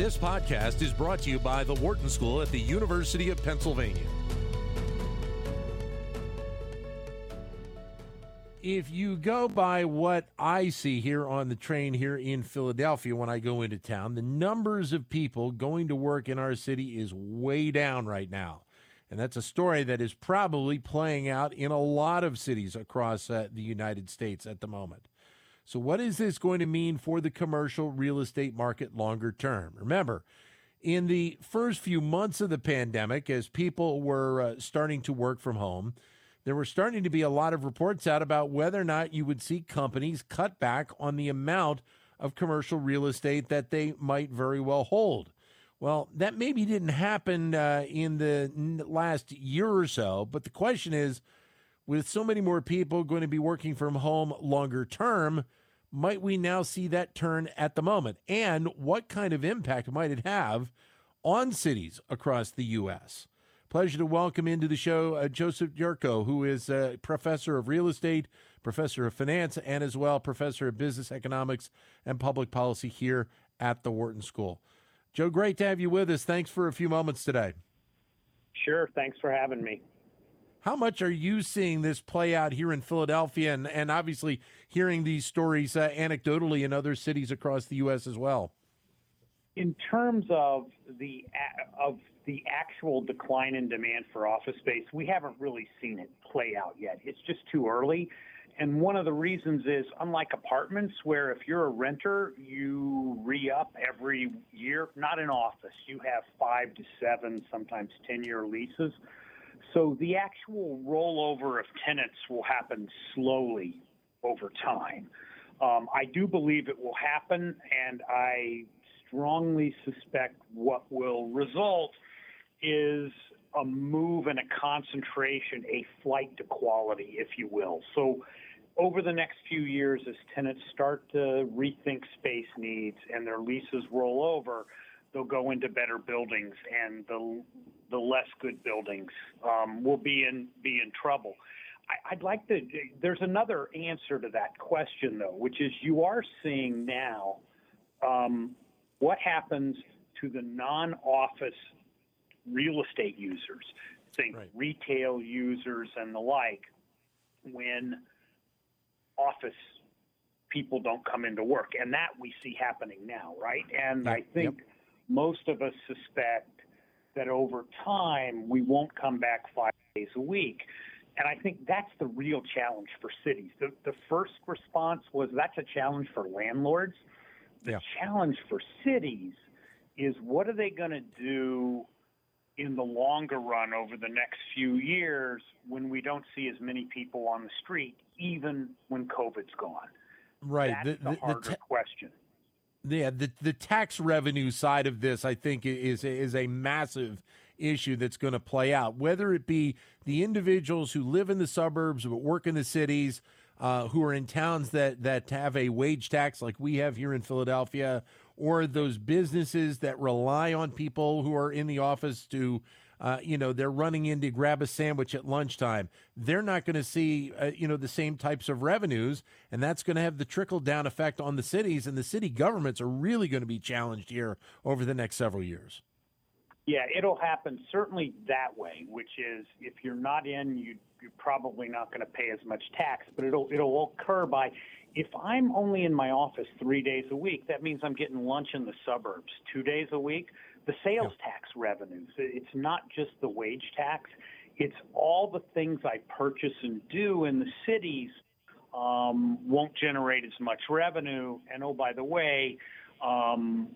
This podcast is brought to you by the Wharton School at the University of Pennsylvania. If you go by what I see here on the train here in Philadelphia when I go into town, the numbers of people going to work in our city is way down right now. And that's a story that is probably playing out in a lot of cities across uh, the United States at the moment. So, what is this going to mean for the commercial real estate market longer term? Remember, in the first few months of the pandemic, as people were uh, starting to work from home, there were starting to be a lot of reports out about whether or not you would see companies cut back on the amount of commercial real estate that they might very well hold. Well, that maybe didn't happen uh, in the last year or so, but the question is with so many more people going to be working from home longer term, might we now see that turn at the moment? And what kind of impact might it have on cities across the U.S.? Pleasure to welcome into the show uh, Joseph Gyourko, who is a professor of real estate, professor of finance, and as well professor of business economics and public policy here at the Wharton School. Joe, great to have you with us. Thanks for a few moments today. Sure. Thanks for having me. How much are you seeing this play out here in Philadelphia and, and obviously hearing these stories uh, anecdotally in other cities across the U.S. as well? In terms of the of the actual decline in demand for office space, we haven't really seen it play out yet. It's just too early. And one of the reasons is unlike apartments, where if you're a renter, you re up every year, not in office. You have five to seven, sometimes 10 year leases. So the actual rollover of tenants will happen slowly over time. Um, I do believe it will happen, and I strongly suspect what will result is a move and a concentration, a flight to quality, if you will. So over the next few years, as tenants start to rethink space needs and their leases roll over, they'll go into better buildings, and the the less good buildings um, will be in be in trouble. I, I'd like to. There's another answer to that question though, which is you are seeing now um, what happens to the non-office real estate users, think right. retail users and the like, when office people don't come into work, and that we see happening now, right? And yep. I think yep. Most of us suspect that over time we won't come back five days a week. And I think that's the real challenge for cities. The, the first response was that's a challenge for landlords. The yeah. challenge for cities is what are they going to do in the longer run over the next few years when we don't see as many people on the street, even when COVID's gone? Right. That's the, the, the harder the question yeah, the the tax revenue side of this, I think, is is a massive issue that's going to play out. Whether it be the individuals who live in the suburbs but work in the cities, uh, who are in towns that that have a wage tax like we have here in Philadelphia, or those businesses that rely on people who are in the office to uh, you know, they're running in to grab a sandwich at lunchtime. They're not going to see, uh, you know, the same types of revenues, and that's going to have the trickle down effect on the cities. And the city governments are really going to be challenged here over the next several years. Yeah, it'll happen certainly that way, which is if you're not in, you, you're probably not going to pay as much tax, but it'll it'll occur by if I'm only in my office three days a week, that means I'm getting lunch in the suburbs two days a week the sales yeah. tax revenues. It's not just the wage tax. It's all the things I purchase and do in the cities um, won't generate as much revenue. And oh, by the way, um,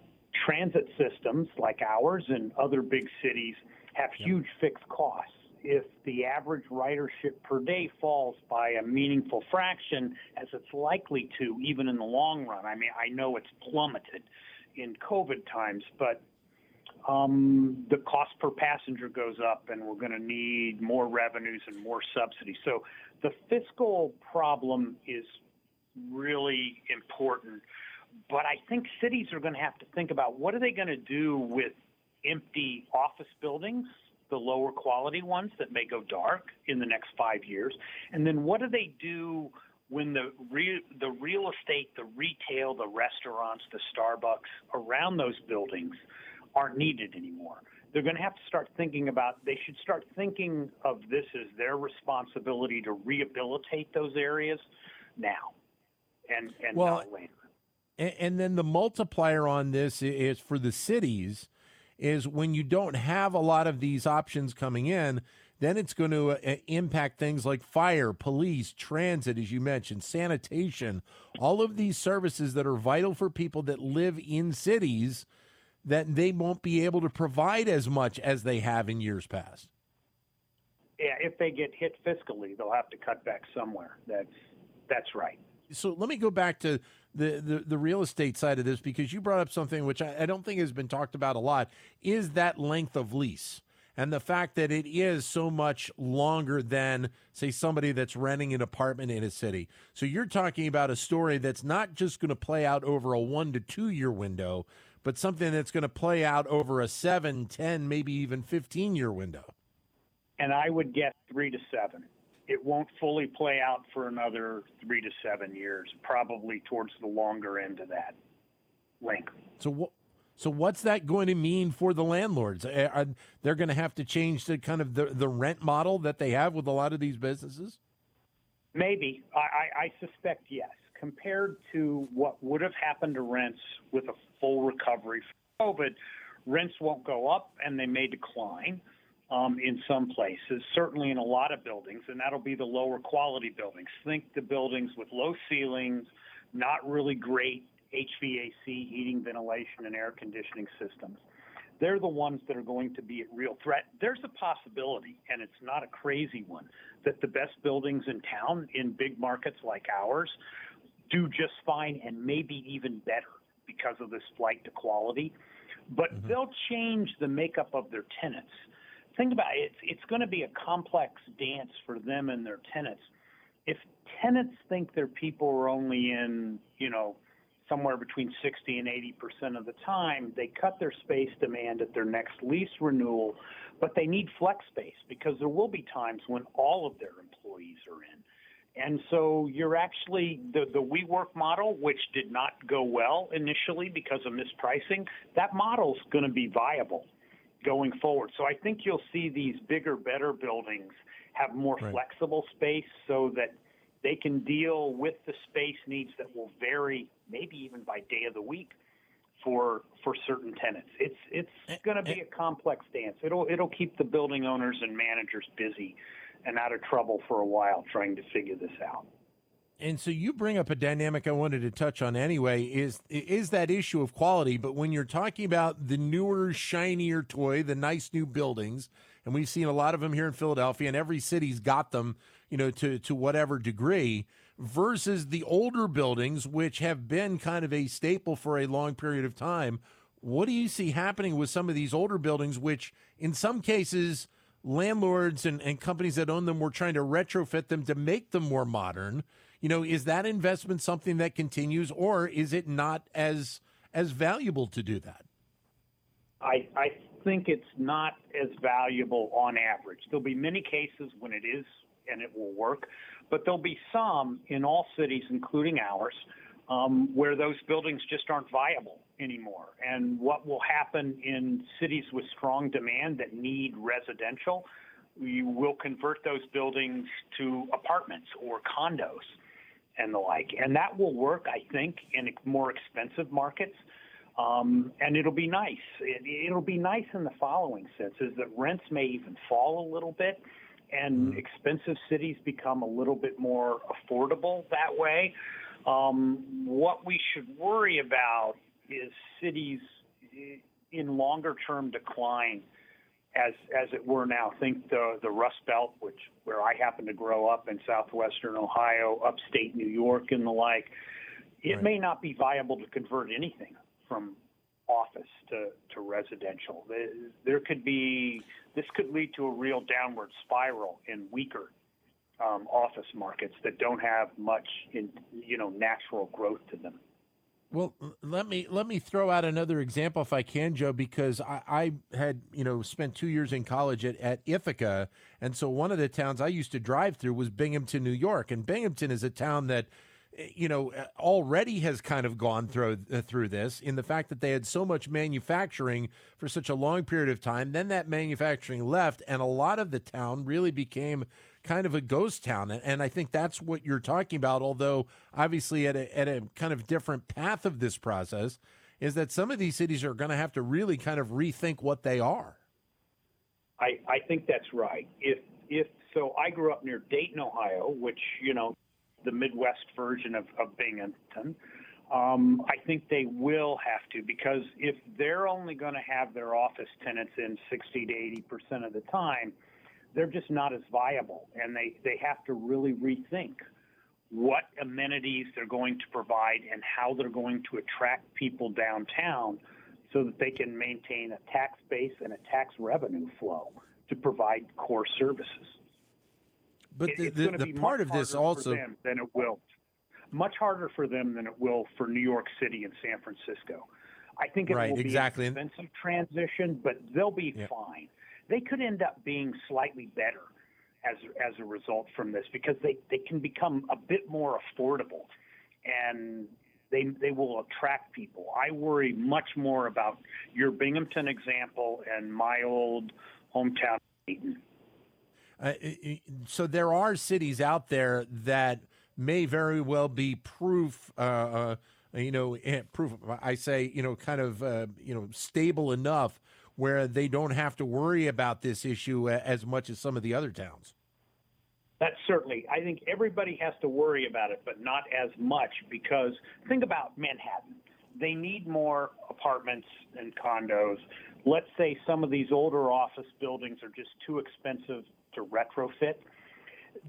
transit systems like ours and other big cities have huge fixed costs. If the average ridership per day falls by a meaningful fraction, as it's likely to, even in the long run, I mean, I know it's plummeted in COVID times, but um, the cost per passenger goes up, and we're going to need more revenues and more subsidies. So the fiscal problem is really important. But I think cities are going to have to think about what are they going to do with empty office buildings, the lower quality ones that may go dark in the next five years, and then what do they do when the re- the real estate, the retail, the restaurants, the Starbucks around those buildings aren't needed anymore. They're going to have to start thinking about. They should start thinking of this as their responsibility to rehabilitate those areas now, and and Well, not later. And, and then the multiplier on this is for the cities is when you don't have a lot of these options coming in, then it's going to uh, impact things like fire, police, transit, as you mentioned, sanitation, all of these services that are vital for people that live in cities that they won't be able to provide as much as they have in years past. Yeah, if they get hit fiscally, they'll have to cut back somewhere. That's that's right. so let me go back to the, the, the real estate side of this because you brought up something which I, I don't think has been talked about a lot is that length of lease and the fact that it is so much longer than say somebody that's renting an apartment in a city so you're talking about a story that's not just going to play out over a one to two year window but something that's going to play out over a seven ten maybe even 15 year window And I would guess three to seven. It won't fully play out for another three to seven years, probably towards the longer end of that length. So what? So what's that going to mean for the landlords? Uh, Are they're going to have to change the kind of the, the rent model that they have with a lot of these businesses? Maybe. I, I, I suspect yes. Compared to what would have happened to rents with a full recovery from COVID, rents won't go up and they may decline um, in some places, certainly in a lot of buildings, and that'll be the lower quality buildings. Think the buildings with low ceilings, not really great HVAC, heating, ventilation, and air conditioning systems. They're the ones that are going to be at real threat. There's a possibility, and it's not a crazy one, that the best buildings in town in big markets like ours do just fine and maybe even better because of this flight to quality. But mm-hmm. they'll change the makeup of their tenants. Think about it, it's, it's going to be a complex dance for them and their tenants. If tenants think their people are only in, you know, somewhere between 60 and 80 percent of the time, they cut their space demand at their next lease renewal, but they need flex space because there will be times when all of their employees are in. And so you're actually the the WeWork model, which did not go well initially because of mispricing. That model's going to be viable going forward. So I think you'll see these bigger, better buildings have more Right. flexible space so that they can deal with the space needs that will vary, maybe even by day of the week, for for certain tenants. It's it's going to be a complex dance. It'll it'll keep the building owners and managers busy and out of trouble for a while trying to figure this out. And so you bring up a dynamic I wanted to touch on anyway is is that issue of quality, but when you're talking about the newer shinier toy, the nice new buildings, and we've seen a lot of them here in Philadelphia and every city's got them, you know, to to whatever degree versus the older buildings which have been kind of a staple for a long period of time. What do you see happening with some of these older buildings which in some cases landlords and, and companies that own them were trying to retrofit them to make them more modern. You know, is that investment something that continues or is it not as as valuable to do that? I, I think it's not as valuable on average. There'll be many cases when it is and it will work, but there'll be some in all cities, including ours, um, where those buildings just aren't viable anymore. And what will happen in cities with strong demand that need residential, we will convert those buildings to apartments or condos and the like. And that will work, I think, in more expensive markets. Um, and it'll be nice. It, it'll be nice in the following sense is that rents may even fall a little bit and expensive cities become a little bit more affordable that way. Um, what we should worry about is cities in longer term decline as as it were now. Think the the Rust Belt, which where I happen to grow up in southwestern Ohio, upstate New York, and the like. It Right. may not be viable to convert anything from office to, to residential. There- could be this could lead to a real downward spiral in weaker um, office markets that don't have much in you know natural growth to them. Well, let me let me throw out another example if I can, Joe, because I, I, had you know spent two years in college at, at Ithaca, and so one of the towns I used to drive through was Binghamton, New York, and Binghamton is a town that you know already has kind of gone through uh, through this in the fact that they had so much manufacturing for such a long period of time. Then that manufacturing left, and a lot of the town really became kind of a ghost town. And I think that's what you're talking about, although obviously at a, at a kind of different path of this process, is that some of these cities are going to have to really kind of rethink what they are. I, I think that's right. If if so, I grew up near Dayton, Ohio, which you know, the Midwest version of, of Binghamton. Um, I think they will have to because if they're only going to have their office tenants in 60 to 80 percent of the time, they're just not as viable, and they they have to really rethink what amenities they're going to provide and how they're going to attract people downtown so that they can maintain a tax base and a tax revenue flow to provide core services. But the, the, the part of this also than it will much harder for them than it will for New York City and San Francisco. I think it right, will be exactly. an expensive transition, but they'll be yeah. fine they could end up being slightly better as as a result from this because they they can become a bit more affordable and they they will attract people. I worry much more about your Binghamton example and my old hometown. Uh, so there are cities out there that may very well be proof uh, uh, you know eh, proof I say you know kind of uh, you know stable enough where they don't have to worry about this issue uh, as much as some of the other towns. That's certainly. I think everybody has to worry about it, but not as much because think about Manhattan. They need more apartments and condos. Let's say some of these older office buildings are just too expensive to retrofit.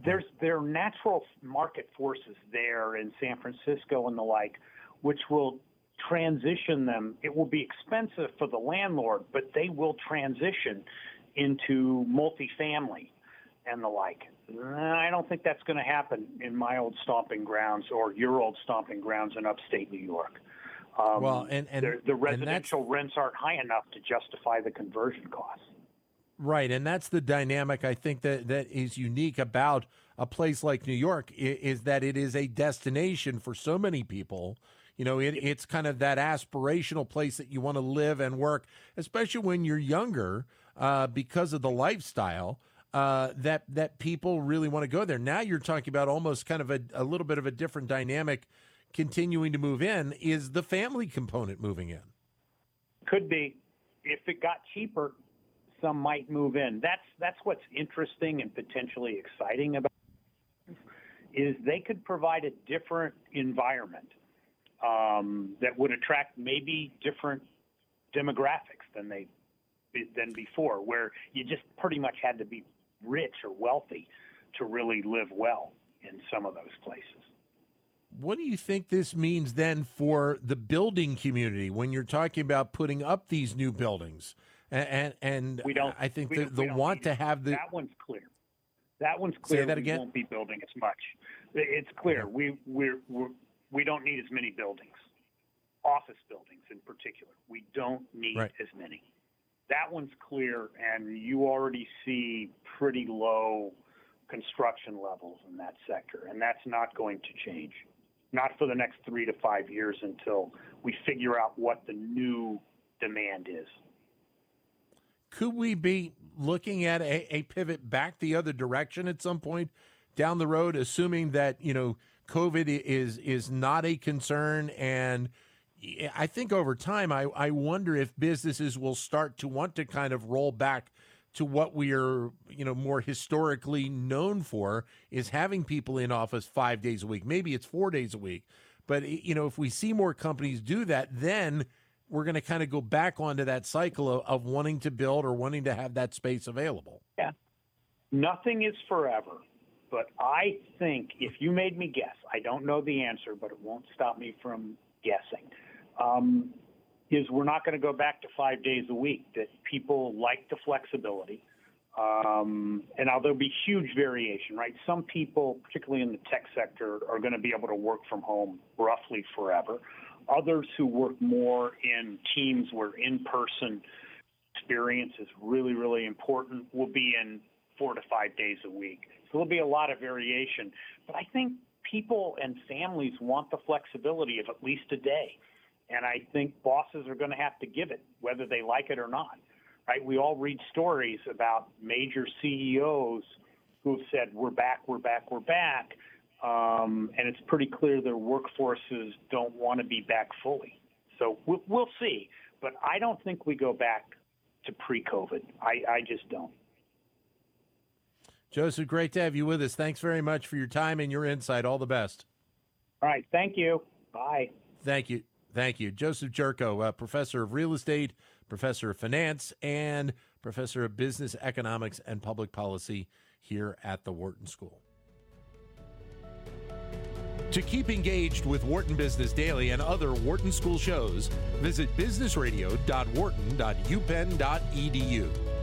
There's there are natural market forces there in San Francisco and the like, which will transition them. It will be expensive for the landlord, but they will transition into multifamily and the like. I don't think that's going to happen in my old stomping grounds or your old stomping grounds in upstate New York. Um, well, and, and the residential and rents aren't high enough to justify the conversion costs. Right, and that's the dynamic I think that that is unique about a place like New York is that it is a destination for so many people you know, it, it's kind of that aspirational place that you want to live and work, especially when you're younger, uh, because of the lifestyle. Uh, that that people really want to go there. Now you're talking about almost kind of a, a little bit of a different dynamic continuing to move in. Is the family component moving in? Could be. If it got cheaper, some might move in. That's that's what's interesting and potentially exciting about is they could provide a different environment um, that would attract maybe different demographics than they than before, where you just pretty much had to be rich or wealthy to really live well in some of those places. What do you think this means then for the building community when you're talking about putting up these new buildings? And and, and we don't. I think the, the want to have the that one's clear. That one's clear. Say that again. We won't be building as much. It's clear. Yeah. We we're, we're we don't need as many buildings, office buildings in particular. We don't need right. as many. That one's clear, and you already see pretty low construction levels in that sector, and that's not going to change. Not for the next three to five years until we figure out what the new demand is. Could we be looking at a, a pivot back the other direction at some point down the road, assuming that, you know, COVID is is not a concern, and I think over time, I, I wonder if businesses will start to want to kind of roll back to what we are, you know, more historically known for is having people in office five days a week. Maybe it's four days a week, but you know, if we see more companies do that, then we're going to kind of go back onto that cycle of, of wanting to build or wanting to have that space available. Yeah, nothing is forever. But I think if you made me guess, I don't know the answer, but it won't stop me from guessing. Um, is we're not going to go back to five days a week. That people like the flexibility. Um, and now there'll be huge variation, right? Some people, particularly in the tech sector, are going to be able to work from home roughly forever. others who work more in teams where in-person experience is really, really important will be in four to five days a week. So there'll be a lot of variation. But I think people and families want the flexibility of at least a day. And I think bosses are going to have to give it, whether they like it or not. Right? We all read stories about major CEOs who have said, "We're back, we're back, we're back," um, and it's pretty clear their workforces don't want to be back fully. So we'll, see. But I don't think we go back to pre-COVID. I, I just don't. Joseph, great to have you with us. Thanks very much for your time and your insight. All the best. All right. Thank you. Bye. Thank you. Thank you. Joseph Gyourko, uh, professor of real estate, professor of finance, and professor of business economics and public policy here at the Wharton School. To keep engaged with Wharton Business Daily and other Wharton School shows, visit businessradio.wharton.upenn.edu.